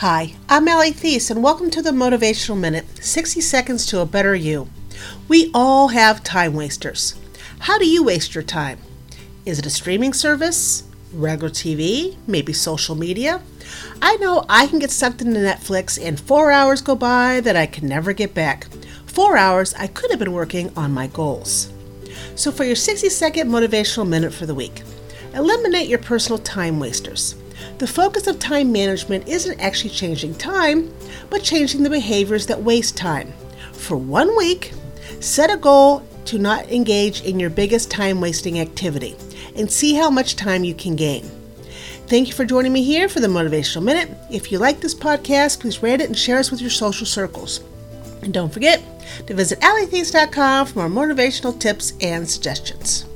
Hi, I'm Allie Thies, and welcome to the Motivational Minute 60 Seconds to a Better You. We all have time wasters. How do you waste your time? Is it a streaming service? Regular TV? Maybe social media? I know I can get sucked into Netflix and four hours go by that I can never get back. Four hours I could have been working on my goals. So, for your 60 second motivational minute for the week, eliminate your personal time wasters. The focus of time management isn't actually changing time, but changing the behaviors that waste time. For one week, set a goal to not engage in your biggest time wasting activity and see how much time you can gain. Thank you for joining me here for the Motivational Minute. If you like this podcast, please rate it and share us with your social circles. And don't forget to visit AllieThies.com for more motivational tips and suggestions.